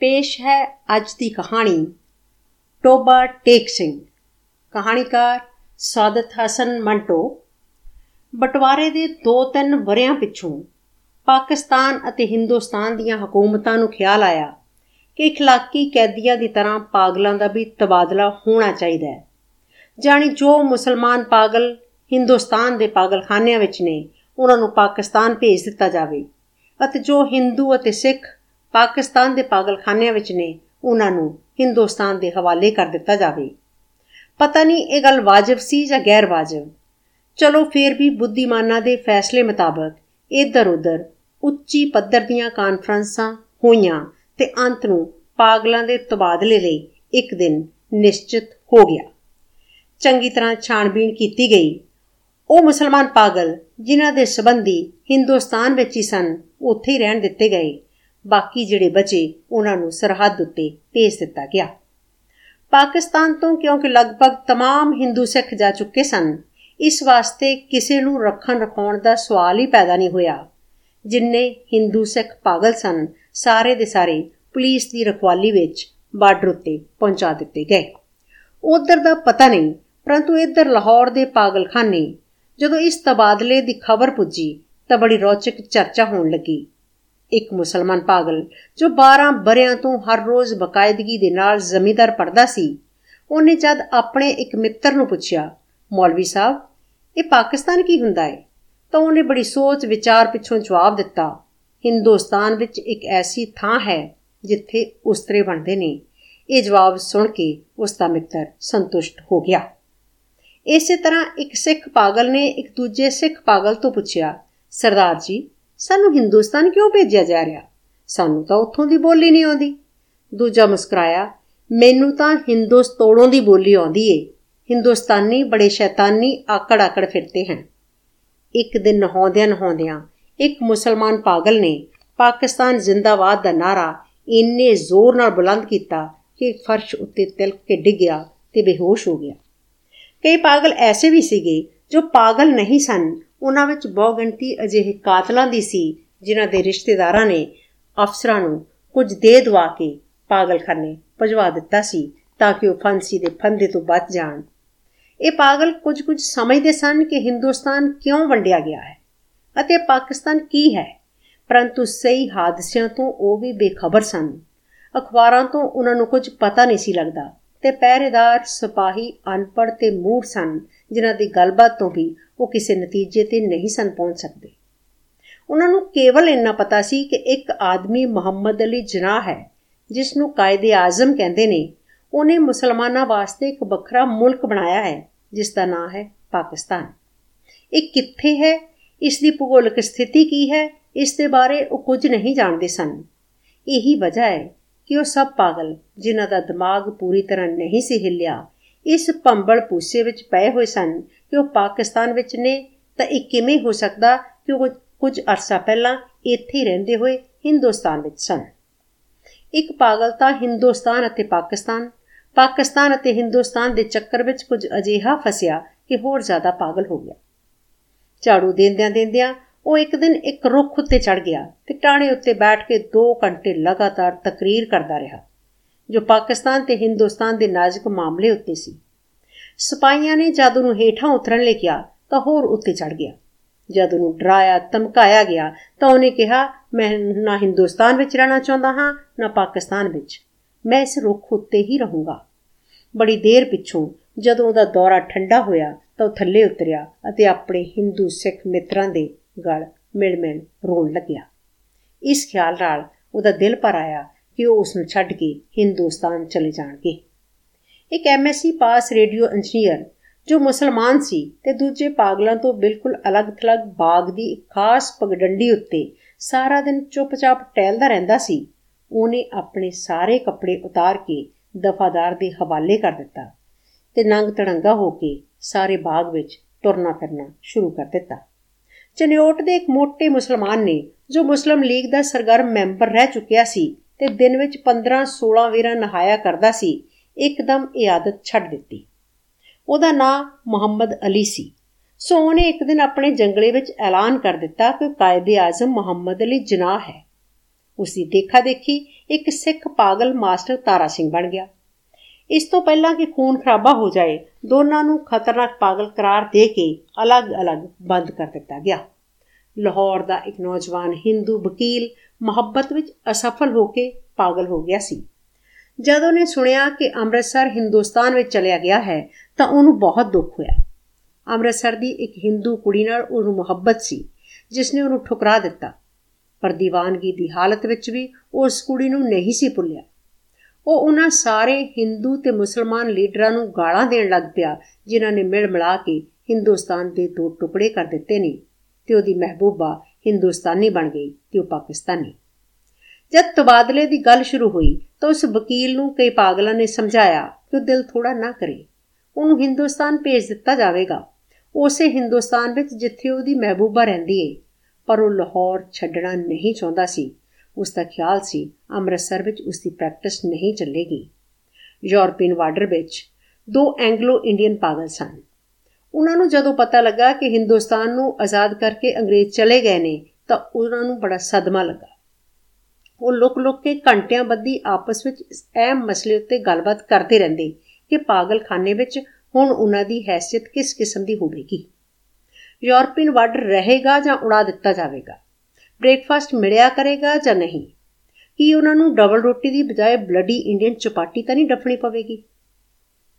ਪੇਸ਼ ਹੈ ਅੱਜ ਦੀ ਕਹਾਣੀ ਟੋਬਾ ਟੇਕ ਸਿੰਘ ਕਹਾਣੀਕਾਰ ਸਾਦਤ ਹਸਨ ਮੰਟੋ ਬਟਵਾਰੇ ਦੇ 2-3 ਵਰਿਆਂ ਪਿੱਛੋਂ ਪਾਕਿਸਤਾਨ ਅਤੇ ਹਿੰਦੁਸਤਾਨ ਦੀਆਂ ਹਕੂਮਤਾਂ ਨੂੰ ਖਿਆਲ ਆਇਆ ਕਿ اخلاقی ਕੈਦੀਆਂ ਦੀ ਤਰ੍ਹਾਂ ਪਾਗਲਾਂ ਦਾ ਵੀ ਤਬਾਦਲਾ ਹੋਣਾ ਚਾਹੀਦਾ ਹੈ ਜਾਨੀ ਜੋ ਮੁਸਲਮਾਨ ਪਾਗਲ ਹਿੰਦੁਸਤਾਨ ਦੇ ਪਾਗਲਖਾਨਿਆਂ ਵਿੱਚ ਨੇ ਉਹਨਾਂ ਨੂੰ ਪਾਕਿਸਤਾਨ ਭੇਜ ਦਿੱਤਾ ਜਾਵੇ ਅਤੇ ਜੋ ਹਿੰਦੂ ਅਤੇ ਸਿੱਖ ਪਾਕਿਸਤਾਨ ਦੇ ਪਾਗਲਖਾਨਿਆਂ ਵਿੱਚ ਨੇ। ਉਹਨਾਂ ਨੂੰ ਹਿੰਦੁਸਤਾਨ ਦੇ ਹਵਾਲੇ ਕਰ ਦਿੱਤਾ ਜਾਵੇ। ਪਤਾ ਨਹੀਂ ਇਹ ਗੱਲ ਵਾਜਬ ਸੀ ਜਾਂ ਗੈਰ ਵਾਜਬ। ਚਲੋ ਫੇਰ ਵੀ ਬੁੱਧੀਮਾਨਾਂ ਦੇ ਫੈਸਲੇ ਮੁਤਾਬਕ ਇੱਧਰ-ਉੱਧਰ ਉੱਚੀ ਪੱਧਰ ਦੀਆਂ ਕਾਨਫਰੰਸਾਂ ਹੋਈਆਂ ਤੇ ਅੰਤ ਨੂੰ ਪਾਗਲਾਂ ਦੇ ਤਬਾਦਲੇ ਲਈ ਇੱਕ ਦਿਨ ਨਿਸ਼ਚਿਤ ਹੋ ਗਿਆ। ਚੰਗੀ ਤਰ੍ਹਾਂ ਛਾਣਬੀਣ ਕੀਤੀ ਗਈ। ਉਹ ਮੁਸਲਮਾਨ ਪਾਗਲ ਜਿਨ੍ਹਾਂ ਦੇ ਸਬੰਧੀ ਹਿੰਦੁਸਤਾਨ ਵਿੱਚ ਹੀ ਸਨ, ਉੱਥੇ ਹੀ ਰਹਿਣ ਦਿੱਤੇ ਗਏ। ਬਾਕੀ ਜਿਹੜੇ ਬਚੇ ਉਹਨਾਂ ਨੂੰ ਸਰਹੱਦ ਉੱਤੇ ਭੇਜ ਦਿੱਤਾ ਗਿਆ ਪਾਕਿਸਤਾਨ ਤੋਂ ਕਿਉਂਕਿ ਲਗਭਗ तमाम ਹਿੰਦੂ ਸਿੱਖ ਜਾ ਚੁੱਕੇ ਸਨ ਇਸ ਵਾਸਤੇ ਕਿਸੇ ਨੂੰ ਰੱਖਣ ਰਖਾਉਣ ਦਾ ਸਵਾਲ ਹੀ ਪੈਦਾ ਨਹੀਂ ਹੋਇਆ ਜਿੰਨੇ ਹਿੰਦੂ ਸਿੱਖ ਪਾਗਲ ਸਨ ਸਾਰੇ ਦੇ ਸਾਰੇ ਪੁਲਿਸ ਦੀ ਰਖਵਾਲੀ ਵਿੱਚ ਬਾਰਡਰ ਉੱਤੇ ਪਹੁੰਚਾ ਦਿੱਤੇ ਗਏ ਉਧਰ ਦਾ ਪਤਾ ਨਹੀਂ ਪਰੰਤੂ ਇੱਧਰ ਲਾਹੌਰ ਦੇ ਪਾਗਲਖਾਨੇ ਜਦੋਂ ਇਸ ਤਬਾਦਲੇ ਦੀ ਖਬਰ ਪੁੱਜੀ ਤਾਂ ਬੜੀ ਰੌਚਕ ਚਰਚਾ ਹੋਣ ਲੱਗੀ ਇੱਕ ਮੁਸਲਮਾਨ ਪਾਗਲ, ਜੋ 12 ਬਰਿਆਂ ਤੋਂ ਹਰ ਰੋਜ਼ ਬਕਾਇਦਗੀ ਦੇ ਨਾਲ ਜ਼ਮੀਂਦਾਰ ਪੜਦਾ ਸੀ, ਉਹਨੇ ਜਦ ਆਪਣੇ ਇੱਕ ਮਿੱਤਰ ਨੂੰ ਪੁੱਛਿਆ, ਮੌਲਵੀ ਸਾਹਿਬ, ਇਹ ਪਾਕਿਸਤਾਨ ਕੀ ਹੁੰਦਾ ਹੈ ਤਾਂ ਉਹਨੇ ਬੜੀ ਸੋਚ ਵਿਚਾਰ ਪਿੱਛੋਂ ਜਵਾਬ ਦਿੱਤਾ, ਹਿੰਦੁਸਤਾਨ ਵਿੱਚ ਇੱਕ ਐਸੀ ਥਾਂ ਹੈ ਜਿੱਥੇ ਉਸਤਰੇ ਬਣਦੇ ਨੇ। ਇਹ ਜਵਾਬ ਸੁਣ ਕੇ ਉਸ ਦਾ ਮਿੱਤਰ ਸੰਤੁਸ਼ਟ ਹੋ ਗਿਆ। ਇਸੇ ਤਰ੍ਹਾਂ ਇੱਕ ਸਿੱਖ ਪਾਗਲ ਨੇ ਇੱਕ ਦੂਜੇ ਸਿੱਖ ਪਾਗਲ ਤੋਂ ਪੁੱਛਿਆ, ਸਰਦਾਰ ਜੀ ਸਾਨੂੰ ਹਿੰਦੁਸਤਾਨ ਕਿਉਂ ਭੇਜਿਆ ਜਾ ਰਿਹਾ? ਸਾਨੂੰ ਤਾਂ ਉੱਥੋਂ ਦੀ ਬੋਲੀ ਨਹੀਂ ਆਉਂਦੀ। ਦੂਜਾ ਮੁਸਕਰਾਇਆ, ਮੈਨੂੰ ਤਾਂ ਹਿੰਦੁਸਤੋੜੋਂ ਦੀ ਬੋਲੀ ਆਉਂਦੀ ਏ। ਹਿੰਦੁਸਤਾਨੀ ਬੜੇ ਸ਼ੈਤਾਨੀ ਆਕੜ ਆਕੜ ਫਿਰਤੇ ਹਨ। ਇੱਕ ਦਿਨ ਨਹਾਉਂਦਿਆਂ ਨਹਾਉਂਦਿਆਂ ਇੱਕ ਮੁਸਲਮਾਨ ਪਾਗਲ ਨੇ ਪਾਕਿਸਤਾਨ ਜ਼ਿੰਦਾਬਾਦ ਦਾ ਨਾਰਾ ਇੰਨੇ ਜ਼ੋਰ ਨਾਲ ਬੁਲੰਦ ਕੀਤਾ ਕਿ ਫਰਸ਼ ਉੱਤੇ ਤਿਲਕ ਕੇ ਡਿੱਗਿਆ ਤੇ ਬੇਹੋਸ਼ ਹੋ ਗਿਆ। ਕਈ ਪਾਗਲ ਐਸੇ ਵੀ ਸੀਗੇ ਜੋ ਪਾਗਲ ਨਹੀਂ ਸਨ ਉਹਨਾਂ ਵਿੱਚ ਬਹੁ ਗਿਣਤੀ ਅਜਿਹੇ ਕਾਤਲਾਂ ਦੀ ਸੀ, ਜਿਨ੍ਹਾਂ ਦੇ ਰਿਸ਼ਤੇਦਾਰਾਂ ਨੇ ਅਫਸਰਾਂ ਨੂੰ ਕੁਝ ਦੇ ਦਵਾ ਕੇ ਪਾਗਲਖਾਨੇ ਭਜਵਾ ਦਿੱਤਾ ਸੀ, ਤਾਂ ਕਿ ਉਹ ਫਾਂਸੀ ਦੇ ਫੰਦੇ ਤੋਂ ਬਚ ਜਾਣ। ਇਹ ਪਾਗਲ ਕੁਝ ਕੁਝ ਸਮਝਦੇ ਸਨ ਕਿ ਹਿੰਦੁਸਤਾਨ ਕਿਉਂ ਵੰਡਿਆ ਗਿਆ ਹੈ ਅਤੇ ਪਾਕਿਸਤਾਨ ਕੀ ਹੈ, ਪਰੰਤੂ ਸਹੀ ਹਾਦਸਿਆਂ ਤੋਂ ਉਹ ਵੀ ਬੇਖਬਰ ਸਨ। ਅਖਬਾਰਾਂ ਤੋਂ ਉਹਨਾਂ ਨੂੰ ਕੁਝ ਪਤਾ ਨਹੀਂ ਸੀ ਲੱਗਦਾ ਤੇ ਪਹਿਰੇਦਾਰ, ਸਿਪਾਹੀ ਅਨਪੜ ਤੇ ਮੂੜ ਸਨ, ਜਿਨ੍ਹਾਂ ਦੀ ਗੱਲਬਾਤ ਤੋਂ ਵੀ ਉਹ ਕਿਸੇ ਨਤੀਜੇ ਤੇ ਨਹੀਂ ਸਨ ਪਹੁੰਚ ਸਕਦੇ। ਉਹਨਾਂ ਨੂੰ ਕੇਵਲ ਇੰਨਾ ਪਤਾ ਸੀ ਕਿ ਇੱਕ ਆਦਮੀ ਮੁਹੰਮਦ ਅਲੀ ਜਨਾਹ ਹੈ, ਜਿਸ ਨੂੰ ਕਾਇਦੇ ਆਜ਼ਮ ਕਹਿੰਦੇ ਨੇ। ਉਹਨੇ ਮੁਸਲਮਾਨਾਂ ਵਾਸਤੇ ਇੱਕ ਵੱਖਰਾ ਮੁਲਕ ਬਣਾਇਆ ਹੈ, ਜਿਸ ਦਾ ਨਾਮ ਹੈ ਪਾਕਿਸਤਾਨ। ਇਹ ਕਿੱਥੇ ਹੈ? ਇਸ ਦੀ ਭੂਗੋਲਿਕ ਸਥਿਤੀ ਕੀ ਹੈ? ਇਸ ਦੇ ਬਾਰੇ ਉਹ ਕੁਝ ਨਹੀਂ ਜਾਣਦੇ ਸਨ। ਇਹੀ ਵਜ੍ਹਾ ਹੈ ਕਿ ਉਹ ਸਭ ਪਾਗਲ, ਜਿਨ੍ਹਾਂ ਦਾ ਦਿਮਾਗ ਪੂਰੀ ਤਰ੍ਹਾਂ ਨਹੀਂ ਸੀ ਹਿੱਲਿਆ। ਇਸ ਪੰਬਲ ਪੂਸੇ ਵਿੱਚ ਪਏ ਹੋਏ ਸਨ ਕਿ ਉਹ ਪਾਕਿਸਤਾਨ ਵਿੱਚ ਨੇ, ਤਾਂ ਇਹ ਕਿਵੇਂ ਹੋ ਸਕਦਾ ਕਿ ਉਹ ਕੁਝ ਅਰਸਾ ਪਹਿਲਾਂ ਇੱਥੇ ਹੀ ਰਹਿੰਦੇ ਹੋਏ ਹਿੰਦੁਸਤਾਨ ਵਿੱਚ ਸਨ? ਇੱਕ ਪਾਗਲ ਤਾਂ ਹਿੰਦੁਸਤਾਨ ਅਤੇ ਪਾਕਿਸਤਾਨ ਪਾਕਿਸਤਾਨ ਅਤੇ ਹਿੰਦੁਸਤਾਨ ਦੇ ਚੱਕਰ ਵਿੱਚ ਕੁਝ ਅਜੀਹਾ ਫਸਿਆ ਕਿ ਹੋਰ ਜ਼ਿਆਦਾ ਪਾਗਲ ਹੋ ਗਿਆ। ਝਾੜੂ ਦੇਂਦਿਆਂ ਦੇਂਦਿਆਂ ਉਹ ਇੱਕ ਦਿਨ ਇੱਕ ਰੁੱਖ ਉੱਤੇ ਚੜ ਗਿਆ ਤੇ ਟਾਣੇ ਉੱਤੇ ਬੈਠ ਕੇ 2 ਘੰਟੇ ਲਗਾਤਾਰ ਤਕਰੀਰ ਕਰਦਾ ਰਿਹਾ, ਜੋ ਪਾਕਿਸਤਾਨ ਤੇ ਹਿੰਦੁਸਤਾਨ ਦੇ ਨਾਜ਼ੁਕ ਮਾਮਲੇ ਉੱਤੇ ਸੀ। ਸਿਪਾਹੀਆਂ ਨੇ ਜਦ ਉਹਨੂੰ ਹੇਠਾਂ ਉਤਰਨ ਲਈ ਕਿਹਾ, ਤਾਂ ਹੋਰ ਉੱਤੇ ਚੜ ਗਿਆ। ਜਦ ਉਹਨੂੰ ਡਰਾਇਆ, ਧਮਕਾਇਆ ਗਿਆ, ਤਾਂ ਉਹਨੇ ਕਿਹਾ, ਮੈਂ ਨਾ ਹਿੰਦੁਸਤਾਨ ਵਿੱਚ ਰਹਿਣਾ ਚਾਹੁੰਦਾ ਹਾਂ, ਨਾ ਪਾਕਿਸਤਾਨ ਵਿੱਚ। ਮੈਂ ਇਸ ਰੁੱਖ ਉੱਤੇ ਹੀ ਰਹੂੰਗਾ। ਬੜੀ ਦੇਰ ਪਿੱਛੋਂ ਜਦੋਂ ਉਹਦਾ ਦੌਰਾ ਠੰਡਾ ਹੋਇਆ, ਤਾਂ ਉਹ ਥੱਲੇ ਉਤਰਿਆ ਅਤੇ ਆਪਣੇ ਹਿੰਦੂ ਸਿੱਖ ਮਿੱਤਰਾਂ ਦੇ ਗਲ ਮਿਲ-ਮਿਲ ਰੋਣ ਲੱਗਿਆ। ਇਸ ਖਿਆਲ ਨਾਲ ਉਹਦਾ ਦਿਲ ਪਰ ਆਇਆ ਕਿ ਉਹ ਉਸ ਨੂੰ ਛੱਡ ਕੇ ਹਿੰਦੁਸਤਾਨ ਚਲੇ ਜਾਣਗੇ। ਇੱਕ ਐਮਐਸਸੀ ਪਾਸ ਰੇਡੀਓ ਇੰਜੀਨੀਅਰ ਜੋ ਮੁਸਲਮਾਨ ਸੀ ਤੇ ਦੂਜੇ ਪਾਗਲਾਂ ਤੋਂ ਬਿਲਕੁਲ ਅਲੱਗ-ਥਲੱਗ ਬਾਗ ਦੀ ਇੱਕ ਖਾਸ ਪਗਡੰਡੀ ਉੱਤੇ ਸਾਰਾ ਦਿਨ ਚੁੱਪਚਾਪ ਟਹਿਲਦਾ ਰਹਿੰਦਾ ਸੀ, ਉਹਨੇ ਆਪਣੇ ਸਾਰੇ ਕੱਪੜੇ ਉਤਾਰ ਕੇ ਦਫਾਦਾਰ ਦੇ ਹਵਾਲੇ ਕਰ ਦਿੱਤਾ ਤੇ ਨੰਗ ਤੜੰਗਾ ਹੋ ਕੇ ਸਾਰੇ ਬਾਗ ਵਿੱਚ ਤੁਰਨਾ ਫਿਰਨਾ ਸ਼ੁਰੂ ਕਰ ਦਿੱਤਾ। ਚਨਿਓਟ ਦੇ ਇੱਕ ਮੋٹے ਮੁਸਲਮਾਨ ਨੇ, ਜੋ ਮੁਸਲਮ ਲੀਗ ਦਾ ਸਰਗਰਮ ਮੈਂਬਰ ਰਹਿ ਚੁੱਕਿਆ ਸੀ ਤੇ ਦਿਨ ਵਿੱਚ 15-16 ਵੇਰਾ ਨਹਾਇਆ ਕਰਦਾ ਸੀ, ਇੱਕਦਮ ਇਹ ਆਦਤ ਛੱਡ ਦਿੱਤੀ। ਉਹਦਾ ਨਾਮ ਮੁਹੰਮਦ ਅਲੀ ਸੀ। ਸੋ ਉਹਨੇ ਇੱਕ ਦਿਨ ਆਪਣੇ ਜੰਗਲੇ ਵਿੱਚ ਐਲਾਨ ਕਰ ਦਿੱਤਾ ਕਿ ਕਾਇਦੇ ਆਜ਼ਮ ਮੁਹੰਮਦ ਅਲੀ ਜਨਾਹ ਹੈ। ਉਸ ਦੀ ਦੇਖਾ ਦੇਖੀ ਇੱਕ ਸਿੱਖ ਪਾਗਲ ਮਾਸਟਰ ਤਾਰਾ ਸਿੰਘ ਬਣ ਗਿਆ। ਇਸ ਤੋਂ ਪਹਿਲਾਂ ਕਿ ਖੂਨ ਖਰਾਬਾ ਹੋ ਜਾਏ, ਦੋਨਾਂ ਨੂੰ ਖਤਰਨਾਕ ਪਾਗਲ ਕਰਾਰ ਦੇ ਕੇ ਅਲੱਗ-ਅਲੱਗ ਬੰਦ ਕਰ ਦਿੱਤਾ ਗਿਆ। ਲਾਹੌਰ ਦਾ ਇੱਕ ਨੌਜਵਾਨ ਹਿੰਦੂ ਵਕੀਲ ਮੁਹੱਬਤ ਵਿੱਚ ਅਸਫਲ ਹੋ ਕੇ ਪਾਗਲ ਹੋ ਗਿਆ ਸੀ। ਜਦ ਉਹਨੇ ਸੁਣਿਆ ਕਿ ਅੰਮ੍ਰਿਤਸਰ ਹਿੰਦੁਸਤਾਨ ਵਿੱਚ ਚਲਿਆ ਗਿਆ ਹੈ, ਤਾਂ ਉਹਨੂੰ ਬਹੁਤ ਦੁੱਖ ਹੋਇਆ। ਅੰਮ੍ਰਿਤਸਰ ਦੀ ਇੱਕ ਹਿੰਦੂ ਕੁੜੀ ਨਾਲ ਉਹਨੂੰ ਮੁਹੱਬਤ ਸੀ ਜਿਸ ਨੇ ਉਹਨੂੰ ਠੁਕਰਾ ਦਿੱਤਾ। ਪਰ ਦੀਵਾਨਗੀ ਦੀ ਹਾਲਤ ਵਿੱਚ ਵੀ ਉਸ ਕੁੜੀ ਨੂੰ ਨਹੀਂ ਸੀ ਭੁੱਲਿਆ। ਉਹ ਉਹਨਾਂ ਸਾਰੇ ਹਿੰਦੂ ਤੇ ਮੁਸਲਮਾਨ ਲੀਡਰਾਂ ਨੂੰ ਗਾਲਾਂ ਦੇਣ ਲੱਗ ਪਿਆ, ਜਿਨ੍ਹਾਂ ਨੇ ਮਿਲ ਮਿਲਾ ਕੇ ਹਿੰਦੁਸਤਾਨ ਦੇ ਦੋ ਟੁਕੜੇ ਕਰ ਦਿੱਤੇ ਨੇ ਤੇ ਉਹਦੀ ਮਹਿਬੂਬਾ ਹਿੰਦੁਸਤਾਨੀ ਬਣ ਗਈ ਤੇ ਉਹ ਪਾਕਿਸਤਾਨੀ ਜਦ ਤਬਾਦਲੇ ਦੀ ਗੱਲ ਸ਼ੁਰੂ ਹੋਈ ਤਾਂ ਉਸ ਵਕੀਲ ਨੂੰ ਕਈ ਪਾਗਲਾਂ ਨੇ ਸਮਝਾਇਆ ਕਿ ਉਹ ਦਿਲ ਥੋੜਾ ਨਾ ਕਰੇ। ਉਹਨੂੰ ਹਿੰਦੁਸਤਾਨ ਭੇਜ ਦਿੱਤਾ ਜਾਵੇਗਾ। ਉਸੇ ਹਿੰਦੁਸਤਾਨ ਵਿੱਚ ਜਿੱਥੇ ਉਹਦੀ ਮਹਿਬੂਬਾ ਰਹਿੰਦੀ ਏ, ਪਰ ਉਹ ਲਾਹੌਰ ਛੱਡਣਾ ਨਹੀਂ ਚਾਹੁੰਦਾ ਸੀ। ਉਸ ਦਾ ਖਿਆਲ ਸੀ, ਅੰਮ੍ਰਿਤਸਰ ਵਿੱਚ ਉਸ ਦੀ ਪ੍ਰੈਕਟਿਸ ਨਹੀਂ ਚੱਲੇਗੀ। ਯੂਰਪੀਨ ਬਾਰਡਰ ਵਿੱਚ ਦੋ ਐਂਗਲੋ ਇੰਡੀਅਨ ਪਾਗਲ ਸਨ। ਉਹਨਾਂ ਨੂੰ ਜਦੋਂ ਪਤਾ ਲੱਗਾ ਕਿ ਹਿੰਦੁਸਤਾਨ ਨੂੰ ਆਜ਼ਾਦ ਕਰਕੇ ਅੰਗਰੇਜ਼ ਚਲੇ ਗਏ ਨੇ, ਤਾਂ ਉਹਨਾਂ ਨੂੰ ਬੜਾ ਸਦਮਾ ਲੱਗਾ। ਉਹ ਲੁਕ-ਲੁਕ ਕੇ ਘੰਟਿਆਂ ਬੱਧੀ ਆਪਸ ਵਿੱਚ ਇਹ ਮਸਲੇ ਉੱਤੇ ਗੱਲਬਾਤ ਕਰਦੇ ਰਹਿੰਦੇ ਕਿ ਪਾਗਲਖਾਨੇ ਵਿੱਚ ਹੁਣ ਉਹਨਾਂ ਦੀ ਹیثیت ਕਿਸ ਕਿਸਮ ਦੀ ਹੋਵੇਗੀ। ਯੂਰਪੀਨ ਬਾਰਡਰ ਰਹੇਗਾ ਜਾਂ ਉਡਾ ਦਿੱਤਾ ਜਾਵੇਗਾ? ਬ੍ਰੇਕਫਾਸਟ ਮਿਲਿਆ ਕਰੇਗਾ ਜਾਂ ਨਹੀਂ? ਕੀ ਉਹਨਾਂ ਨੂੰ ਡਬਲ ਰੋਟੀ ਦੀ ਬਜਾਏ ਬਲੱਡੀ ਇੰਡੀਅਨ ਚਪਾਟੀ ਤਾਂ ਨਹੀਂ ਡਫਣੀ ਪਵੇਗੀ?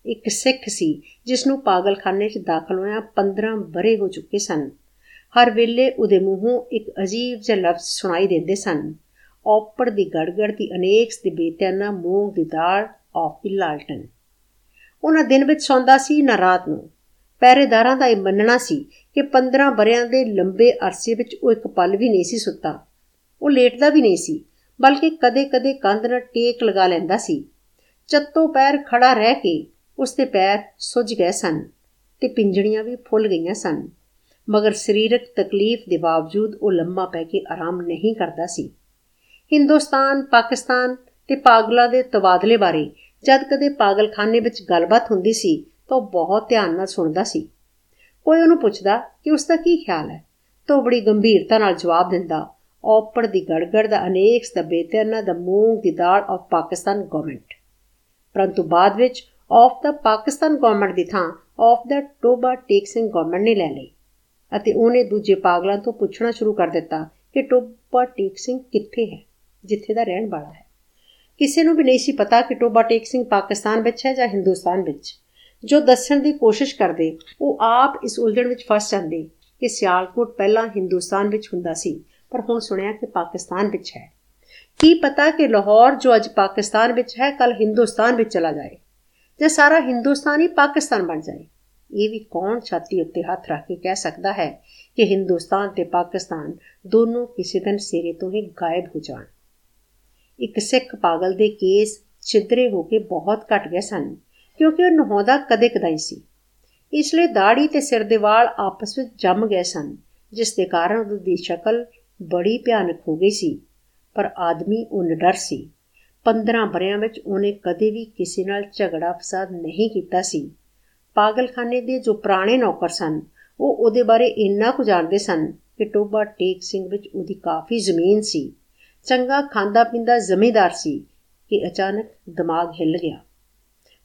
ਇੱਕ ਸਿੱਖ ਸੀ, ਜਿਸ ਨੂੰ ਪਾਗਲਖਾਨੇ 'ਚ ਦਾਖਲ ਹੋਇਆ 15 ਬਰੇ ਹੋ ਚੁੱਕੇ ਸਨ। ਹਰ ਵੇਲੇ ਉਹਦੇ ਮੂੰਹੋਂ ਇੱਕ ਅਜੀਬ ਜਿਹਾ ਲਫ਼ਜ਼ ਸੁਣਾਈ ਦਿੰਦੇ ਸਨ। ਔਪੜ ਦੀ ਗੜਗੜ ਦੀ ਅਨੇਕ ਦੇ ਬੇਤਿਆਨਾ ਮੂੰਹ ਦੀ ਦਾਲ ਆਫ ਦੀ ਲਾਲਟਨ ਉਹਨਾਂ ਦਿਨ ਵਿੱਚ ਸੌਂਦਾ ਸੀ, ਨਾ ਰਾਤ ਨੂੰ। ਪਹਿਰੇਦਾਰਾਂ ਦਾ ਇਹ ਮੰਨਣਾ ਸੀ ਕਿ 15 ਬਰਿਆਂ ਦੇ ਲੰਬੇ ਅਰਸੇ ਵਿੱਚ ਉਹ ਇੱਕ ਪਲ ਵੀ ਨਹੀਂ ਸੀ ਸੁੱਤਾ। ਉਹ ਲੇਟਦਾ ਵੀ ਨਹੀਂ ਸੀ, ਬਲਕਿ ਕਦੇ-ਕਦੇ ਕੰਧ ਨਾਲ ਟੇਕ ਲਗਾ ਲੈਂਦਾ ਸੀ। ਚੱਤੋ ਪੈਰ ਖੜਾ ਰਹਿ ਕੇ ਉਸ ਦੇ ਪੈਰ ਸੁੱਜ ਗਏ ਸਨ ਤੇ ਪਿੰਜੜੀਆਂ ਵੀ ਫੁੱਲ ਗਈਆਂ ਸਨ। ਮਗਰ ਸਰੀਰਕ ਤਕਲੀਫ ਦੇ ਬਾਵਜੂਦ ਉਹ ਲੰਮਾ ਪੈ ਕੇ ਆਰਾਮ ਨਹੀਂ ਕਰਦਾ ਸੀ। ਹਿੰਦੁਸਤਾਨ, ਪਾਕਿਸਤਾਨ ਤੇ ਪਾਗਲਾਂ ਦੇ ਤਬਾਦਲੇ ਬਾਰੇ ਜਦ ਕਦੇ ਪਾਗਲਖਾਨੇ ਵਿੱਚ ਗੱਲਬਾਤ ਹੁੰਦੀ ਸੀ ਤਾਂ ਉਹ ਬਹੁਤ ਧਿਆਨ ਨਾਲ ਸੁਣਦਾ ਸੀ। ਕੋਈ ਉਹਨੂੰ ਪੁੱਛਦਾ ਕਿ ਉਸ ਦਾ ਕੀ ਖਿਆਲ ਹੈ, ਤਾਂ ਉਹ ਬੜੀ ਗੰਭੀਰਤਾ ਨਾਲ ਜਵਾਬ ਦਿੰਦਾ, ਔਪੜ ਦੀ ਗੜਗੜ ਦਾ ਅਨੇਕ ਸਤਬੇਤਨਾ ਦਾ ਮੂੰਗ ਦੀ ਦਾਲ ਆਫ ਪਾਕਿਸਤਾਨ ਗਵਰਨਮੈਂਟ ਪਰੰਤੂ ਬਾਅਦ ਵਿੱਚ ਆਫ ਦਾ ਪਾਕਿਸਤਾਨ ਗਵਰਨਮੈਂਟ ਦੀ ਥਾਂ ਆਫ ਦਾ ਟੋਬਾ ਟੇਕਸਿੰਗ ਗਵਰਨਮੈਂਟ ਨੇ ਲੈ ਲਈ ਅਤੇ ਉਹਨੇ ਦੂਜੇ ਪਾਗਲਾਂ ਤੋਂ ਪੁੱਛਣਾ ਸ਼ੁਰੂ ਕਰ ਦਿੱਤਾ ਕਿ ਟੋਬਾ ਟੇਕਸਿੰਗ ਕਿੱਥੇ ਹੈ, ਜਿੱਥੇ ਦਾ ਰਹਿਣ ਵਾਲਾ ਹੈ। ਕਿਸੇ ਨੂੰ ਵੀ ਨਹੀਂ ਸੀ ਪਤਾ ਕਿ ਟੋਬਾ ਟੇਕ ਸਿੰਘ ਪਾਕਿਸਤਾਨ ਵਿੱਚ ਹੈ ਜਾਂ ਹਿੰਦੁਸਤਾਨ ਵਿੱਚ। ਜੋ ਦੱਸਣ ਦੀ ਕੋਸ਼ਿਸ਼ ਕਰਦੇ, ਉਹ ਆਪ ਇਸ ਉਲਝਣ ਵਿੱਚ ਫਸ ਜਾਂਦੇ ਕਿ ਸਿਆਲਕੋਟ ਪਹਿਲਾਂ ਹਿੰਦੁਸਤਾਨ ਵਿੱਚ ਹੁੰਦਾ ਸੀ, ਪਰ ਹੁਣ ਸੁਣਿਆ ਕਿ ਪਾਕਿਸਤਾਨ ਵਿੱਚ ਹੈ। ਕੀ ਪਤਾ ਕਿ ਲਾਹੌਰ ਜੋ ਅੱਜ ਪਾਕਿਸਤਾਨ ਵਿੱਚ ਹੈ ਕੱਲ ਹਿੰਦੁਸਤਾਨ ਵਿੱਚ ਚਲਾ ਜਾਏ, ਜੇ ਸਾਰਾ ਹਿੰਦੁਸਤਾਨ ਹੀ ਪਾਕਿਸਤਾਨ ਬਣ ਜਾਏ। ਇਹ ਵੀ ਕੌਣ ਛਾਤੀ ਉੱਤੇ ਹੱਥ ਰੱਖ ਕੇ ਕਹਿ ਸਕਦਾ ਹੈ ਕਿ ਹਿੰਦੁਸਤਾਨ ਤੇ ਪਾਕਿਸਤਾਨ ਦੋਨੋਂ ਕਿਸੇ ਦਿਨ ਸਿਰੇ ਤੋਂ ਹੀ ਗਾਇਬ ਹੋ ਜਾਣ। ਇੱਕ ਸਿੱਖ ਪਾਗਲ ਦੇ ਕੇਸ ਛਿਦਰੇ ਹੋ ਕੇ ਬਹੁਤ ਘਟ ਗਏ ਸਨ। ਕਿਉਂਕਿ ਉਹ ਨਹਾਉਂਦਾ ਕਦੇ ਕਦਾਈ ਸੀ। ਇਸ ਲਈ ਦਾੜੀ ਤੇ ਸਿਰ ਦੇ ਵਾਲ ਆਪਸ ਵਿੱਚ ਜੰਮ ਗਏ ਸਨ, ਜਿਸ ਦੇ ਕਾਰਨ ਉਹਦੀ ਸ਼ਕਲ ਬੜੀ ਭਿਆਨਕ ਹੋ ਗਈ ਸੀ। ਪਰ ਆਦਮੀ ਉਹ ਨਿਡਰ ਸੀ। 15 ਬਰਿਆਂ ਵਿੱਚ ਉਹਨੇ ਕਦੇ ਵੀ ਕਿਸੇ ਨਾਲ ਝਗੜਾ ਫਸਾਦ ਨਹੀਂ ਕੀਤਾ ਸੀ। ਪਾਗਲਖਾਨੇ ਦੇ ਜੋ ਪੁਰਾਣੇ ਨੌਕਰ ਸਨ, ਉਹ ਉਹਦੇ ਬਾਰੇ ਇੰਨਾ ਕੁ ਜਾਣਦੇ ਸਨ ਕਿ ਟੋਬਾ ਟੇਕ ਸਿੰਘ ਵਿੱਚ ਉਹਦੀ ਕਾਫੀ ਜ਼ਮੀਨ ਸੀ। ਚੰਗਾ ਖਾਂਦਾ ਪੀਂਦਾ ਜ਼ਮੀਂਦਾਰ ਸੀ ਕਿ ਅਚਾਨਕ ਦਿਮਾਗ ਹਿੱਲ ਗਿਆ।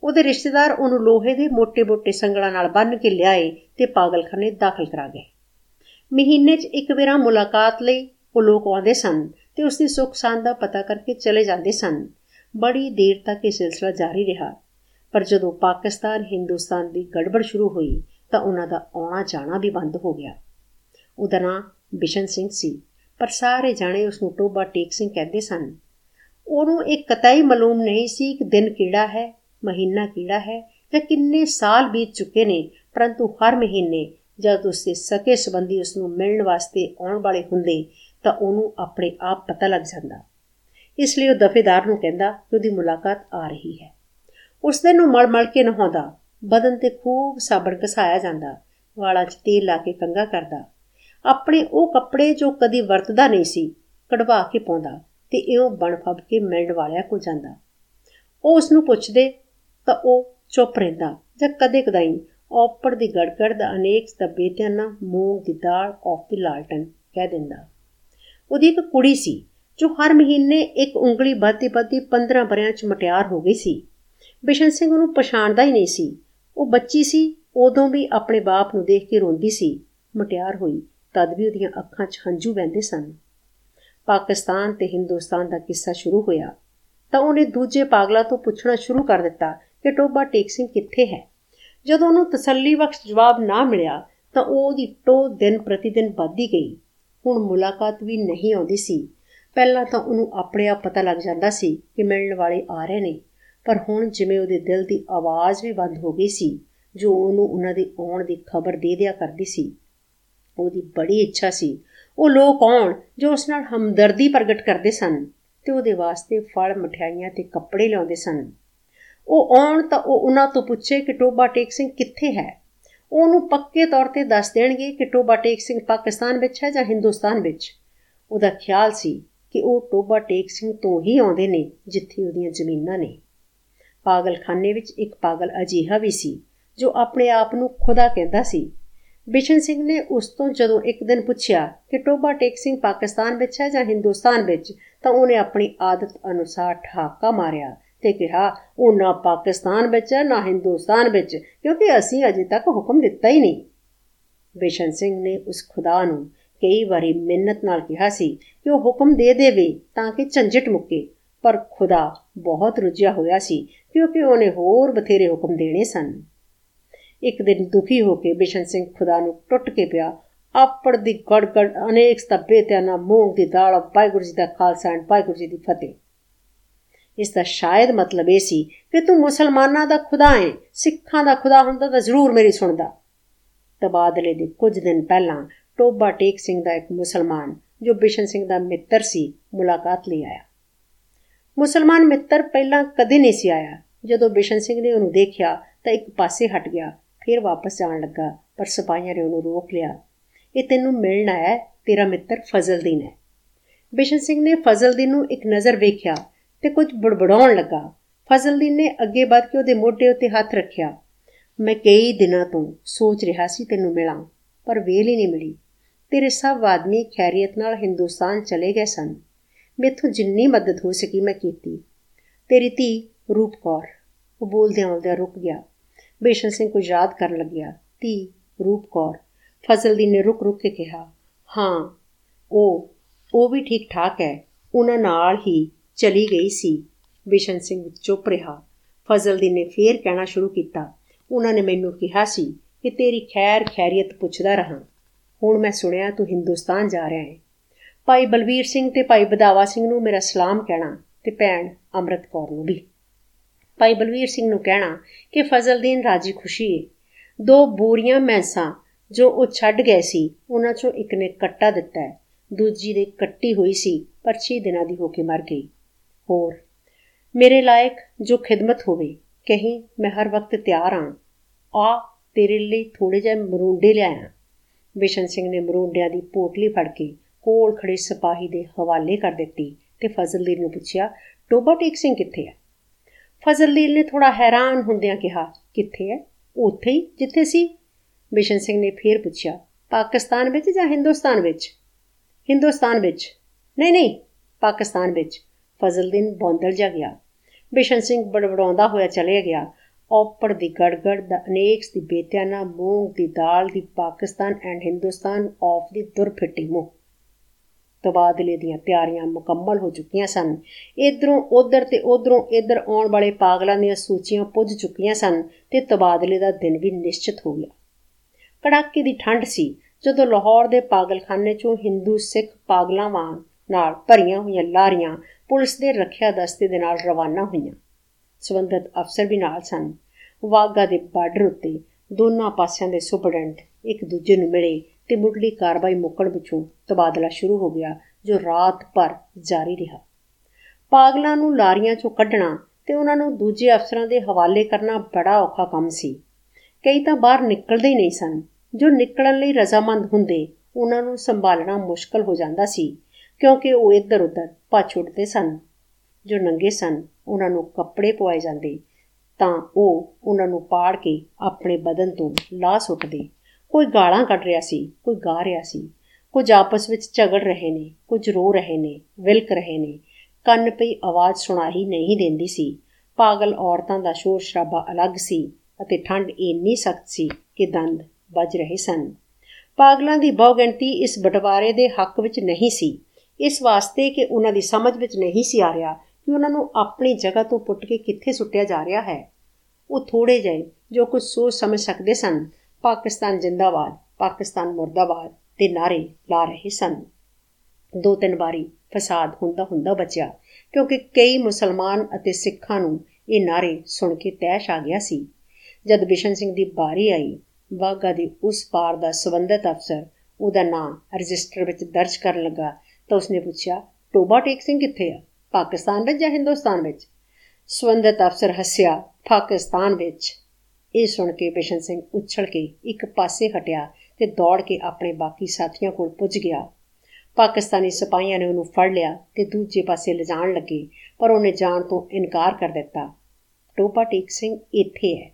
ਉਹਦੇ ਰਿਸ਼ਤੇਦਾਰ ਉਹਨੂੰ ਲੋਹੇ ਦੇ ਮੋٹے-ਮੋٹے ਸੰਗਲਾਂ ਨਾਲ ਬੰਨ ਕੇ ਲਿਆਏ ਤੇ ਪਾਗਲਖਾਨੇ ਦਾਖਲ ਕਰਾ ਗਏ। ਮਹੀਨੇ 'ਚ ਇੱਕ ਵਾਰਾਂ ਮੁਲਾਕਾਤ ਲਈ ਉਹ ਲੋਕ ਆਉਂਦੇ ਸਨ ਤੇ ਉਸ ਦੀ ਸੁੱਖ ਸਾਂਦ ਦਾ ਪਤਾ ਕਰਕੇ ਚਲੇ ਜਾਂਦੇ ਸਨ। ਬੜੀ ਦੇਰ ਤੱਕ ਇਹ ਸਿਲਸਿਲਾ ਜਾਰੀ ਰਿਹਾ। ਪਰ ਜਦੋਂ ਪਾਕਿਸਤਾਨ, ਹਿੰਦੁਸਤਾਨ ਦੀ ਗੜਬੜ ਸ਼ੁਰੂ ਹੋਈ ਤਾਂ ਉਹਨਾਂ ਦਾ ਆਉਣਾ ਜਾਣਾ ਵੀ ਬੰਦ ਹੋ ਗਿਆ। ਉਹਦਾ ਨਾਂ ਬਿਸ਼ਨ ਸਿੰਘ ਸੀ, ਪਰ ਸਾਰੇ ਜਾਣੇ ਉਸ ਨੂੰ ਟੋਬਾ ਟੇਕ ਸਿੰਘ ਕਹਿੰਦੇ ਸਨ। ਉਹਨੂੰ ਇਹ ਕਤਾਈ ਮਾਲੂਮ ਨਹੀਂ ਸੀ ਕਿ ਦਿਨ ਕਿਹੜਾ ਹੈ ਮਹੀਨਾ ਕਿਹੜਾ ਹੈ ਜਾਂ ਕਿੰਨੇ ਸਾਲ ਬੀਤ ਚੁੱਕੇ ਨੇ, ਪਰੰਤੂ ਹਰ ਮਹੀਨੇ ਜਦ ਉਸਦੇ ਸਕੇ ਸੰਬੰਧੀ ਉਸ ਨੂੰ ਮਿਲਣ ਵਾਸਤੇ ਆਉਣ ਵਾਲੇ ਹੁੰਦੇ, ਤਾਂ ਉਹਨੂੰ ਆਪਣੇ ਆਪ ਪਤਾ ਲੱਗ ਜਾਂਦਾ। ਇਸ ਲਈ ਉਹ ਦਫੇਦਾਰ ਨੂੰ ਕਹਿੰਦਾ ਕਿ ਉਹਦੀ ਮੁਲਾਕਾਤ ਆ ਰਹੀ ਹੈ। ਉਸ ਦਿਨ ਨੂੰ ਮਲ-ਮਲ ਕੇ ਨਹਾਉਂਦਾ। ਬਦਨ ਤੇ ਖੂਬ ਸਾਬਣ ਘਸਾਇਆ ਜਾਂਦਾ। ਵਾਲਾਂ 'ਚ ਤੇਲ ਲਾ ਕੇ ਕੰਗਾ ਕਰਦਾ। ਆਪਣੇ ਉਹ ਕੱਪੜੇ ਜੋ ਕਦੀ ਵਰਤਦਾ ਨਹੀਂ ਸੀ, ਕਢਵਾ ਕੇ ਪਾਉਂਦਾ ਤੇ ਇਉਂ ਬਣ ਫੱਬ ਕੇ ਮਿਲਣ ਵਾਲਿਆਂ ਕੋਲ ਜਾਂਦਾ। ਉਹ ਉਸ ਨੂੰ ਪੁੱਛਦੇ ਤਾਂ ਉਹ ਚੁੱਪ ਰਹਿੰਦਾ। ਜਾਂ ਕਦੇ ਕਦਾਈ ਔਪੜ ਦੀ ਗੜਗੜ ਦਾ ਅਨੇਕ ਸਤਬੇ ਤੇ ਨਾ ਮੂੰਗ ਦੀ ਦਾਲ ਆਫ ਦੀ ਲਾਲਟਨ ਕਹਿ ਦਿੰਦਾ। ਉਹਦੀ ਇੱਕ ਕੁੜੀ ਸੀ, ਜੋ ਹਰ ਮਹੀਨੇ ਇੱਕ ਉਂਗਲੀ ਵੱਧਦੀ ਵੱਧਦੀ 15 ਬਰਿਆਂ 'ਚ ਮਟਿਆਰ ਹੋ ਗਈ ਸੀ। ਬਿਸ਼ਨ ਸਿੰਘ ਉਹਨੂੰ ਪਛਾਣਦਾ ਹੀ ਨਹੀਂ ਸੀ। ਉਹ ਬੱਚੀ ਸੀ, ਉਦੋਂ ਵੀ ਆਪਣੇ ਬਾਪ ਨੂੰ ਦੇਖ ਕੇ ਰੋਂਦੀ ਸੀ। ਮਟਿਆਰ ਹੋਈ, ਤਦ ਵੀ ਉਹਦੀਆਂ ਅੱਖਾਂ 'ਚ ਹੰਝੂ ਵਹਿੰਦੇ ਸਨ। ਪਾਕਿਸਤਾਨ ਤੇ ਹਿੰਦੁਸਤਾਨ ਦਾ ਕਿੱਸਾ ਸ਼ੁਰੂ ਹੋਇਆ। ਤਾਂ ਉਹਨੇ ਦੂਜੇ ਪਾਗਲਾ ਤੋਂ ਪੁੱਛਣਾ ਸ਼ੁਰੂ ਕਰ ਦਿੱਤਾ ਕਿ ਟੋਬਾ ਟੇਕ ਸਿੰਘ ਕਿੱਥੇ ਹੈ? ਜਦੋਂ ਉਹਨੂੰ ਤਸੱਲੀ ਬਖਸ਼ ਜਵਾਬ ਨਾ ਮਿਲਿਆ, ਤਾਂ ਉਹ ਉਹਦੀ ਟੋ ਦਿਨ ਪ੍ਰਤੀ ਦਿਨ ਵੱਧਦੀ ਗਈ। ਹੁਣ ਮੁਲਾਕਾਤ ਵੀ ਨਹੀਂ ਆਉਂਦੀ ਸੀ। ਪਹਿਲਾਂ ਤਾਂ ਉਹਨੂੰ ਆਪਣੇ ਆਪ ਪਤਾ ਲੱਗ ਜਾਂਦਾ ਸੀ ਕਿ ਮਿਲਣ ਵਾਲੇ ਆ ਰਹੇ ਨੇ। ਪਰ ਹੁਣ ਜਿਵੇਂ ਉਹਦੇ ਦਿਲ ਦੀ ਆਵਾਜ਼ ਵੀ ਬੰਦ ਹੋ ਗਈ ਸੀ, ਜੋ ਉਹਨੂੰ ਉਹਨਾਂ ਦੇ ਆਉਣ ਦੀ ਖਬਰ ਦੇ ਦਿਆ ਕਰਦੀ ਸੀ। ਉਹਦੀ ਬੜੀ ਇੱਛਾ ਸੀ। ਉਹ ਲੋਕ ਆਉਣ ਜੋ ਉਸ ਨਾਲ ਹਮਦਰਦੀ ਪ੍ਰਗਟ ਕਰਦੇ ਸਨ ਤੇ ਉਹਦੇ ਵਾਸਤੇ ਫਲ, ਮਠਿਆਈਆਂ ਤੇ ਕੱਪੜੇ ਲਿਆਉਂਦੇ ਸਨ। ਉਹ ਆਉਣ ਤਾਂ ਉਹ ਉਹਨਾਂ ਤੋਂ ਪੁੱਛੇ ਕਿ ਟੋਬਾ ਟੇਕ ਸਿੰਘ ਕਿੱਥੇ ਹੈ। ਉਹਨੂੰ ਪੱਕੇ ਤੌਰ ਤੇ ਦੱਸ ਦੇਣਗੇ ਕਿ ਟੋਬਾ ਟੇਕ ਸਿੰਘ ਪਾਕਿਸਤਾਨ ਵਿੱਚ ਹੈ ਜਾਂ ਹਿੰਦੁਸਤਾਨ ਵਿੱਚ। ਉਹਦਾ ਖਿਆਲ ਸੀ ਕਿ ਉਹ ਟੋਬਾ ਟੇਕ ਸਿੰਘ ਤੋਂ ਹੀ ਆਉਂਦੇ ਨੇ, ਜਿੱਥੇ ਉਹਦੀਆਂ ਜ਼ਮੀਨਾਂ ਨੇ। ਪਾਗਲਖਾਨੇ ਵਿੱਚ ਇੱਕ ਪਾਗਲ ਅਜੀਹਾ ਵੀ ਸੀ, ਜੋ ਆਪਣੇ ਆਪ ਨੂੰ ਖੁਦਾ ਕਹਿੰਦਾ ਸੀ। ਬਿਸ਼ਨ ਸਿੰਘ ਨੇ ਉਸ ਤੋਂ ਜਦੋਂ ਇੱਕ ਦਿਨ ਪੁੱਛਿਆ ਕਿ ਟੋਬਾ ਟੇਕ ਸਿੰਘ ਪਾਕਿਸਤਾਨ ਵਿੱਚ ਹੈ ਜਾਂ ਹਿੰਦੁਸਤਾਨ ਵਿੱਚ, ਤਾਂ ਉਹਨੇ ਆਪਣੀ ਆਦਤ ਅਨੁਸਾਰ ਠਾਕਾ ਮਾਰਿਆ ਤੇ ਕਿਹਾ, ਉਹ ਨਾ ਪਾਕਿਸਤਾਨ ਵਿੱਚ ਹੈ, ਨਾ ਹਿੰਦੁਸਤਾਨ ਵਿੱਚ, ਕਿਉਂਕਿ ਅਸੀਂ ਅਜੇ ਤੱਕ ਹੁਕਮ ਦਿੱਤਾ ਹੀ ਨਹੀਂ। ਬਿਸ਼ਨ ਸਿੰਘ ਨੇ ਉਸ ਖੁਦਾ ਨੂੰ ਕਈ ਵਾਰੀ ਮਿਹਨਤ ਨਾਲ ਕਿਹਾ ਸੀ ਕਿ ਉਹ ਹੁਕਮ ਦੇ ਦੇਵੇ ਤਾਂ ਕਿ ਝੰਜਟ ਮੁੱਕੇ, ਪਰ ਖੁਦਾ ਬਹੁਤ ਰੁੱਝਿਆ ਹੋਇਆ ਸੀ ਕਿਉਂਕਿ ਉਹਨੇ ਹੋਰ ਬਥੇਰੇ ਹੁਕਮ ਦੇਣੇ ਸਨ। ਇੱਕ ਦਿਨ ਦੁਖੀ ਹੋ ਕੇ ਬਿਸ਼ਨ ਸਿੰਘ ਖੁਦਾ ਨੂੰ ਟੁੱਟ ਕੇ ਪਿਆ। ਆਪੜ ਦੀ ਗੜਗੜ, ਅਨੇਕ ਸਤੱਬੇ ਤੇ ਨਾ ਮੂੰਗ ਦੀ ਦਾਲ, ਵਾਹਿਗੁਰੂ ਜੀ ਦਾ ਖਾਲਸਾ ਐਂਡ ਵਾਹਿਗੁਰੂ ਜੀ ਦੀ ਫਤਿਹ। ਇਸ ਦਾ ਸ਼ਾਇਦ ਮਤਲਬ ਇਹ ਸੀ ਕਿ ਤੂੰ ਮੁਸਲਮਾਨਾਂ ਦਾ ਖੁਦਾ ਹੈ, ਸਿੱਖਾਂ ਦਾ ਖੁਦਾ ਹੁੰਦਾ ਤਾਂ ਜ਼ਰੂਰ ਮੇਰੀ ਸੁਣਦਾ। ਤਬਾਦਲੇ ਦੇ ਕੁਝ ਦਿਨ ਪਹਿਲਾਂ ਟੋਬਾ ਟੇਕ ਸਿੰਘ ਦਾ ਇੱਕ ਮੁਸਲਮਾਨ, ਜੋ ਬਿਸ਼ਨ ਸਿੰਘ ਦਾ ਮਿੱਤਰ ਸੀ, ਮੁਲਾਕਾਤ ਲਈ ਆਇਆ। ਮੁਸਲਮਾਨ ਮਿੱਤਰ ਪਹਿਲਾਂ ਕਦੇ ਨਹੀਂ ਸੀ ਆਇਆ। ਜਦੋਂ ਬਿਸ਼ਨ ਸਿੰਘ ਨੇ ਉਹਨੂੰ ਦੇਖਿਆ ਤਾਂ ਇੱਕ ਪਾਸੇ ਹਟ ਗਿਆ, ਫਿਰ ਵਾਪਸ ਜਾਣ ਲੱਗਾ, ਪਰ ਸਿਪਾਹੀਆਂ ਨੇ ਉਹਨੂੰ ਰੋਕ ਲਿਆ। ਇਹ ਤੈਨੂੰ ਮਿਲਣ ਆਇਆ ਤੇਰਾ ਮਿੱਤਰ ਫਜ਼ਲਦੀਨ ਹੈ। ਬਿਸ਼ਨ ਸਿੰਘ ਨੇ ਫਜ਼ਲਦੀਨ ਨੂੰ ਇੱਕ ਨਜ਼ਰ ਵੇਖਿਆ ਤੇ ਕੁਝ ਬੜਬੜਾਉਣ ਲੱਗਾ। ਫਜ਼ਲਦੀਨ ਨੇ ਅੱਗੇ ਵੱਧ ਕੇ ਉਹਦੇ ਮੋਢੇ ਉੱਤੇ ਹੱਥ ਰੱਖਿਆ। ਮੈਂ ਕਈ ਦਿਨਾਂ ਤੋਂ ਸੋਚ ਰਿਹਾ ਸੀ ਤੈਨੂੰ ਮਿਲਾਂ, ਪਰ ਵੇਲ ਹੀ ਨਹੀਂ ਮਿਲੀ। ਤੇਰੇ ਸਭ ਆਦਮੀ ਖੈਰੀਅਤ ਨਾਲ ਹਿੰਦੁਸਤਾਨ ਚਲੇ ਗਏ ਸਨ। ਮੇਥੋਂ ਜਿੰਨੀ ਮਦਦ ਹੋ ਸਕੀ ਮੈਂ ਕੀਤੀ। ਤੇਰੀ ਧੀ ਰੂਪ ਕੌਰ। ਉਹ ਬੋਲਦਿਆਂ ਬੋਲਦਿਆਂ ਰੁਕ ਗਿਆ। ਬੇਸ਼ਨ ਸਿੰਘ ਕੋ ਯਾਦ ਕਰਨ ਲੱਗਿਆ। ਧੀ ਰੂਪ ਕੌਰ। ਫਜ਼ਲਦੀਨ ਨੇ ਰੁਕ ਰੁਕ ਕੇ ਕਿਹਾ, ਹਾਂ, ਉਹ ਉਹ ਵੀ ਠੀਕ ਠਾਕ ਹੈ। ਉਹਨਾਂ ਨਾਲ ਹੀ ਚਲੀ ਗਈ ਸੀ। ਬਿਸ਼ਨ ਸਿੰਘ ਚੁੱਪ ਰਿਹਾ। ਫਜ਼ਲਦੀਨ ਨੇ ਫੇਰ ਕਹਿਣਾ ਸ਼ੁਰੂ ਕੀਤਾ। ਉਹਨਾਂ ਨੇ ਮੈਨੂੰ ਕਿਹਾ ਸੀ ਕਿ ਤੇਰੀ ਖੈਰ ਖੈਰੀਅਤ ਪੁੱਛਦਾ ਰਹਾ। ਹੁਣ ਮੈਂ ਸੁਣਿਆ ਤੂੰ ਹਿੰਦੁਸਤਾਨ ਜਾ ਰਿਹਾ ਹੈ। ਭਾਈ ਬਲਵੀਰ ਸਿੰਘ ਤੇ ਭਾਈ ਬਦਾਵਾ ਸਿੰਘ ਨੂੰ ਮੇਰਾ ਸਲਾਮ ਕਹਿਣਾ ਤੇ ਭੈਣ ਅੰਮ੍ਰਿਤ ਕੌਰ ਨੂੰ ਵੀ। ਭਾਈ ਬਲਵੀਰ ਸਿੰਘ ਨੂੰ ਕਹਿਣਾ ਕਿ ਫਜ਼ਲਦੀਨ ਰਾਜੀ ਖੁਸ਼ੀ ਹੈ ਦੋ ਬੋਰੀਆਂ ਮੈਸਾਂ ਜੋ ਉਹ ਛੱਡ ਗਏ ਸੀ, ਉਹਨਾਂ ਚੋਂ ਇੱਕ ਨੇ ਕੱਟਾ ਦਿੱਤਾ ਹੈ। ਦੂਜੀ ਦੇ ਕੱਟੀ ਹੋਈ ਸੀ ਪਰ 6 ਦਿਨਾਂ ਦੀ ਹੋ ਕੇ ਮਰ ਗਈ। ਹੋਰ। ਮੇਰੇ ਲਾਇਕ ਜੋ ਖਿਦਮਤ ਹੋਵੇ, ਕਹੀਂ ਮੈਂ ਹਰ ਵਕਤ ਤਿਆਰ ਹਾਂ ਆ ਤੇਰੇ ਲਈ ਥੋੜੇ ਜਿਹਾ ਮਰੂੰਡੇ ਲਿਆਇਆ। ਬਿਸ਼ਨ ਸਿੰਘ ਨੇ ਮਰੂੰਡਿਆਂ ਦੀ ਪੋਟਲੀ ਫੜ ਕੇ ਕੋਲ ਖੜੇ ਸਿਪਾਹੀ ਦੇ ਹਵਾਲੇ ਕਰ ਦਿੱਤੀ ਤੇ ਫਜ਼ਲਦੀਨ ਨੂੰ ਪੁੱਛਿਆ, ਟੋਬਾ ਟੇਕ ਸਿੰਘ ਕਿੱਥੇ ਹੈ ਫਜ਼ਲਦੀਨ ਨੇ ਥੋੜਾ ਹੈਰਾਨ ਹੁੰਦਿਆਂ ਕਿਹਾ, ਕਿੱਥੇ ਹੈ ਉੱਥੇ ਹੀ ਜਿੱਥੇ ਸੀ? ਬਿਸ਼ਨ ਸਿੰਘ ਨੇ ਫੇਰ ਪੁੱਛਿਆ, ਪਾਕਿਸਤਾਨ ਵਿੱਚ ਜਾਂ ਹਿੰਦੁਸਤਾਨ ਵਿੱਚ? ਹਿੰਦੁਸਤਾਨ ਵਿੱਚ। ਨਹੀਂ ਨਹੀਂ, ਪਾਕਿਸਤਾਨ ਵਿੱਚ। ਫਜ਼ਲਦੀਨ ਬੌਂਦਲ ਜਾ ਗਿਆ। ਬਿਸ਼ਨ ਸਿੰਘ ਬੜਬੜਾਉਂਦਾ ਹੋਇਆ ਚਲੇ ਗਿਆ। ਔਪੜ ਦੀ ਗੜਗੜ ਦਾ ਅਨੇਕ ਦੀ ਬੇਤਿਆਨਾ, ਮੂੰਗ ਦੀ ਦਾਲ ਦੀ ਪਾਕਿਸਤਾਨ ਐਂਡ ਹਿੰਦੁਸਤਾਨ ਆਫ ਦੀ ਦੁਰਫਿੱਟੀ ਮੂੰਹ। ਤਬਾਦਲੇ ਦੀਆਂ ਤਿਆਰੀਆਂ ਮੁਕੰਮਲ ਹੋ ਚੁੱਕੀਆਂ ਸਨ। ਇਧਰੋਂ ਉਧਰ ਤੇ ਉਧਰੋਂ ਇਧਰ ਆਉਣ ਵਾਲੇ ਪਾਗਲਾਂ ਦੀਆਂ ਸੂਚੀਆਂ ਪੁੱਜ ਚੁੱਕੀਆਂ ਸਨ ਤੇ ਤਬਾਦਲੇ ਦਾ ਦਿਨ ਵੀ ਨਿਸ਼ਚਿਤ ਹੋ ਗਿਆ। ਕੜਾਕੇ ਦੀ ਠੰਡ ਸੀ ਜਦੋਂ ਲਾਹੌਰ ਦੇ ਪਾਗਲਖਾਨੇ ਚੋਂ ਹਿੰਦੂ ਸਿੱਖ ਪਾਗਲਾਂ ਵਾਂਗ ਨਾਲ ਭਰੀਆਂ ਹੋਈਆਂ ਲਾਰੀਆਂ ਪੁਲਿਸ ਦੇ ਰੱਖਿਆ ਦਸਤੇ ਦੇ ਨਾਲ ਰਵਾਨਾ ਹੋਈਆਂ। ਸਬੰਧਤ ਅਫਸਰ ਵੀ ਨਾਲ ਸਨ। ਵਾਗਾ ਦੇ ਬਾਰਡਰ ਉੱਤੇ ਦੋਨਾਂ ਪਾਸਿਆਂ ਦੇ ਸੁਪਰਡੈਂਟ ਇੱਕ ਦੂਜੇ ਨੂੰ ਮਿਲੇ ਤੇ ਮੁੱਢਲੀ ਕਾਰਵਾਈ ਮੁੱਕਣ ਪਿਛੋਂ ਤਬਾਦਲਾ ਸ਼ੁਰੂ ਹੋ ਗਿਆ, ਜੋ ਰਾਤ ਭਰ ਜਾਰੀ ਰਿਹਾ। ਪਾਗਲਾਂ ਨੂੰ ਲਾਰੀਆਂ ਚੋਂ ਕੱਢਣਾ ਤੇ ਉਹਨਾਂ ਨੂੰ ਦੂਜੇ ਅਫਸਰਾਂ ਦੇ ਹਵਾਲੇ ਕਰਨਾ ਬੜਾ ਔਖਾ ਕੰਮ ਸੀ। ਕਈ ਤਾਂ ਬਾਹਰ ਨਿਕਲਦੇ ਹੀ ਨਹੀਂ ਸਨ। ਜੋ ਨਿਕਲਣ ਲਈ ਰਜ਼ਾਮੰਦ ਹੁੰਦੇ, ਉਹਨਾਂ ਨੂੰ ਸੰਭਾਲਣਾ ਮੁਸ਼ਕਲ ਹੋ ਜਾਂਦਾ ਸੀ। ਕਿਉਂਕਿ ਉਹ ਇੱਧਰ-ਉੱਧਰ ਭੱਜ ਉੱਠਦੇ ਸਨ। ਜੋ ਨੰਗੇ ਸਨ, ਉਹਨਾਂ ਨੂੰ ਕੱਪੜੇ ਪਵਾਏ ਜਾਂਦੇ। ਤਾਂ ਉਹ ਉਹਨਾਂ ਨੂੰ ਪਾੜ ਕੇ ਆਪਣੇ ਬਦਨ ਤੋਂ ਲਾਹ ਸੁੱਟਦੇ। ਕੋਈ ਗਾਲਾਂ ਕੱਢ ਰਿਹਾ ਸੀ, ਕੋਈ ਗਾ ਰਿਹਾ ਸੀ। ਕੁਝ ਆਪਸ ਵਿੱਚ ਝਗੜ ਰਹੇ ਨੇ, ਕੁਝ ਰੋ ਰਹੇ ਨੇ, ਵਿਲਕ ਰਹੇ ਨੇ। ਕੰਨ ਪਈ ਆਵਾਜ਼ ਸੁਣਾਈ ਨਹੀਂ ਦਿੰਦੀ ਸੀ। ਪਾਗਲ ਔਰਤਾਂ ਦਾ ਸ਼ੋਰ ਸ਼ਰਾਬਾ ਅਲੱਗ ਸੀ ਅਤੇ ਠੰਡ ਇੰਨੀ ਸਖਤ ਸੀ ਕਿ ਦੰਦ ਵੱਜ ਰਹੇ ਸਨ। ਪਾਗਲਾਂ ਦੀ ਬਹੁਗਿਣਤੀ ਇਸ ਬਟਵਾਰੇ ਦੇ ਹੱਕ ਵਿੱਚ ਨਹੀਂ ਸੀ। ਇਸ ਵਾਸਤੇ ਕਿ ਉਹਨਾਂ ਦੀ ਸਮਝ ਵਿੱਚ ਨਹੀਂ ਸੀ ਆ ਰਿਹਾ ਕਿ ਉਹਨਾਂ ਨੂੰ ਆਪਣੀ ਜਗ੍ਹਾ ਤੋਂ ਪੁੱਟ ਕੇ ਕਿੱਥੇ ਸੁੱਟਿਆ ਜਾ ਰਿਹਾ ਹੈ। ਉਹ ਥੋੜੇ ਜਿਹੇ ਜੋ ਕੁਝ ਸੋਚ ਸਮਝ ਸਕਦੇ ਸਨ, ਪਾਕਿਸਤਾਨ ਜਿੰਦਾਬਾਦ, ਪਾਕਿਸਤਾਨ ਮੁਰਦਾਬਾਦ ਦੇ ਨਾਰੇ ਲਾ ਰਹੇ ਸਨ। ਦੋ ਤਿੰਨ ਵਾਰੀ ਫਸਾਦ ਹੁੰਦਾ ਹੁੰਦਾ ਬਚਿਆ, ਕਿਉਂਕਿ ਕਈ ਮੁਸਲਮਾਨ ਅਤੇ ਸਿੱਖਾਂ ਨੂੰ ਇਹ ਨਾਰੇ ਸੁਣ ਕੇ ਤੈਸ਼ ਆ ਗਿਆ ਸੀ। ਜਦ ਬਿਸ਼ਨ ਸਿੰਘ ਦੀ ਬਾਰੀ ਆਈ ਵਾਗਾ ਦੀ ਉਸ ਪਾਰ ਦਾ ਸਬੰਧਤ ਅਫਸਰ ਉਹਦਾ ਨਾਮ ਰਜਿਸਟਰ ਵਿੱਚ ਦਰਜ ਕਰਨ ਲੱਗਾ ਤਾਂ ਉਸਨੇ ਪੁੱਛਿਆ, ਟੋਬਾ ਟੇਕ ਸਿੰਘ ਕਿੱਥੇ ਆ? ਪਾਕਿਸਤਾਨ ਵਿੱਚ ਜਾਂ ਹਿੰਦੁਸਤਾਨ ਵਿੱਚ? ਸਬੰਧਤ ਅਫਸਰ ਹੱਸਿਆ, ਪਾਕਿਸਤਾਨ ਵਿੱਚ। ਇਹ ਸੁਣ ਕੇ ਬਿਸ਼ਨ ਸਿੰਘ ਉੱਛਲ ਕੇ ਇੱਕ ਪਾਸੇ ਹਟਿਆ ਤੇ ਦੌੜ ਕੇ ਆਪਣੇ ਬਾਕੀ ਸਾਥੀਆਂ ਕੋਲ ਪੁੱਜ ਗਿਆ। ਪਾਕਿਸਤਾਨੀ ਸਿਪਾਹੀਆਂ ਨੇ ਉਹਨੂੰ ਫੜ ਲਿਆ ਤੇ ਦੂਜੇ ਪਾਸੇ ਲਿਜਾਣ ਲੱਗੇ, ਪਰ ਉਹਨੇ ਜਾਣ ਤੋਂ ਇਨਕਾਰ ਕਰ ਦਿੱਤਾ। ਟੋਪਾ ਟੇਕ ਸਿੰਘ ਇੱਥੇ ਹੈ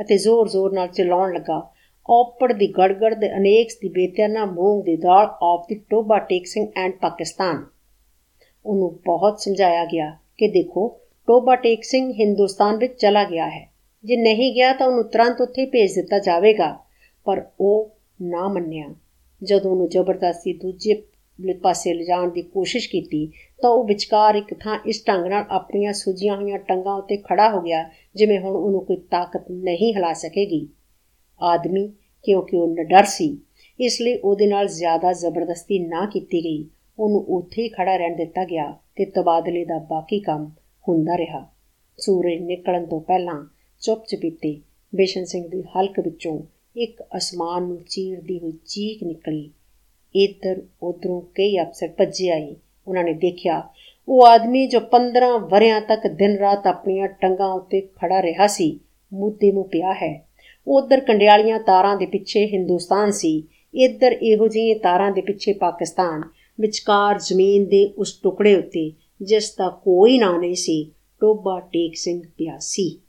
ਅਤੇ ਜ਼ੋਰ-ਜ਼ੋਰ ਨਾਲ ਚਲਾਉਣ ਲੱਗਾ ਔਪੜ ਦੀ ਗੜਗੜ ਦੇ ਅਨੇਕ ਦੀ ਬੇਤਿਆਨਾ ਮੂੰਗ ਦੀ ਦਾਲ ਆਫ ਦੀ ਟੋਬਾ ਟੇਕ ਸਿੰਘ ਐਂਡ ਪਾਕਿਸਤਾਨ। ਉਹਨੂੰ ਬਹੁਤ ਸਮਝਾਇਆ ਗਿਆ ਕਿ ਦੇਖੋ ਟੋਬਾ ਟੇਕ ਸਿੰਘ ਹਿੰਦੁਸਤਾਨ ਵਿੱਚ ਚਲਾ ਗਿਆ ਹੈ। ਜੇ ਨਹੀਂ ਗਿਆ ਤਾਂ ਉਹਨੂੰ ਤੁਰੰਤ ਉੱਥੇ ਭੇਜ ਦਿੱਤਾ ਜਾਵੇਗਾ। ਪਰ ਉਹ ਨਾ ਮੰਨਿਆ। ਜਦੋਂ ਉਹਨੂੰ ਜ਼ਬਰਦਸਤੀ ਦੂਜੇ ਪਾਸੇ ਲਿਜਾਣ ਦੀ ਕੋਸ਼ਿਸ਼ ਕੀਤੀ, ਤਾਂ ਉਹ ਵਿਚਕਾਰ ਇੱਕ ਥਾਂ ਇਸ ਢੰਗ ਨਾਲ ਆਪਣੀਆਂ ਸੁਜੀਆਂ ਹੋਈਆਂ ਟੰਗਾਂ ਉੱਤੇ ਖੜਾ ਹੋ ਗਿਆ, ਜਿਵੇਂ ਹੁਣ ਉਹਨੂੰ ਕੋਈ ਤਾਕਤ ਨਹੀਂ ਹਿਲਾ ਸਕੇਗੀ। ਆਦਮੀ, ਕਿਉਂਕਿ ਉਹ ਨਡਰ ਸੀ। ਇਸ ਲਈ ਉਹਦੇ ਨਾਲ ਜ਼ਿਆਦਾ ਜ਼ਬਰਦਸਤੀ ਨਾ ਕੀਤੀ ਗਈ। ਉਹਨੂੰ ਉੱਥੇ ਹੀ ਖੜਾ ਰਹਿਣ ਦਿੱਤਾ ਗਿਆ ਤੇ ਤਬਾਦਲੇ ਦਾ ਬਾਕੀ ਕੰਮ ਹੁੰਦਾ ਰਿਹਾ। ਸੂਰਜ ਨਿਕਲਣ ਤੋਂ ਪਹਿਲਾਂ ਚੁੱਪ ਚਪੀਤੇ ਬੇਸ਼ਨ ਸਿੰਘ ਦੀ ਹਲਕ ਵਿੱਚੋਂ ਇੱਕ ਅਸਮਾਨ ਨੂੰ ਚੀਰਦੀ ਹੋਈ ਚੀਕ ਨਿਕਲੀ। ਇੱਧਰ ਉਧਰੋਂ ਕਈ ਅਫਸਰ ਭੱਜੇ ਆਏ। ਉਹਨਾਂ ਨੇ ਦੇਖਿਆ, ਉਹ ਆਦਮੀ ਜੋ 15 ਵਰਿਆਂ ਤੱਕ ਦਿਨ ਰਾਤ ਆਪਣੀਆਂ ਟੰਗਾਂ ਉੱਤੇ ਖੜਾ ਰਿਹਾ ਸੀ ਮੁੱਦੇ ਨੂੰ ਪਿਆ ਹੈ। ਉਧਰ ਕੰਡਿਆਲੀਆਂ ਤਾਰਾਂ ਦੇ ਪਿੱਛੇ ਹਿੰਦੁਸਤਾਨ ਸੀ, ਇੱਧਰ ਇਹੋ ਜਿਹੀਆਂ ਤਾਰਾਂ ਦੇ ਪਿੱਛੇ ਪਾਕਿਸਤਾਨ, ਵਿਚਕਾਰ ਜ਼ਮੀਨ ਦੇ ਉਸ ਟੁਕੜੇ ਉੱਤੇ, ਜਿਸ ਦਾ ਕੋਈ ਨਾਂ ਨਹੀਂ ਸੀ, ਟੋਬਾ ਟੇਕ ਸਿੰਘ ਪਿਆ ਸੀ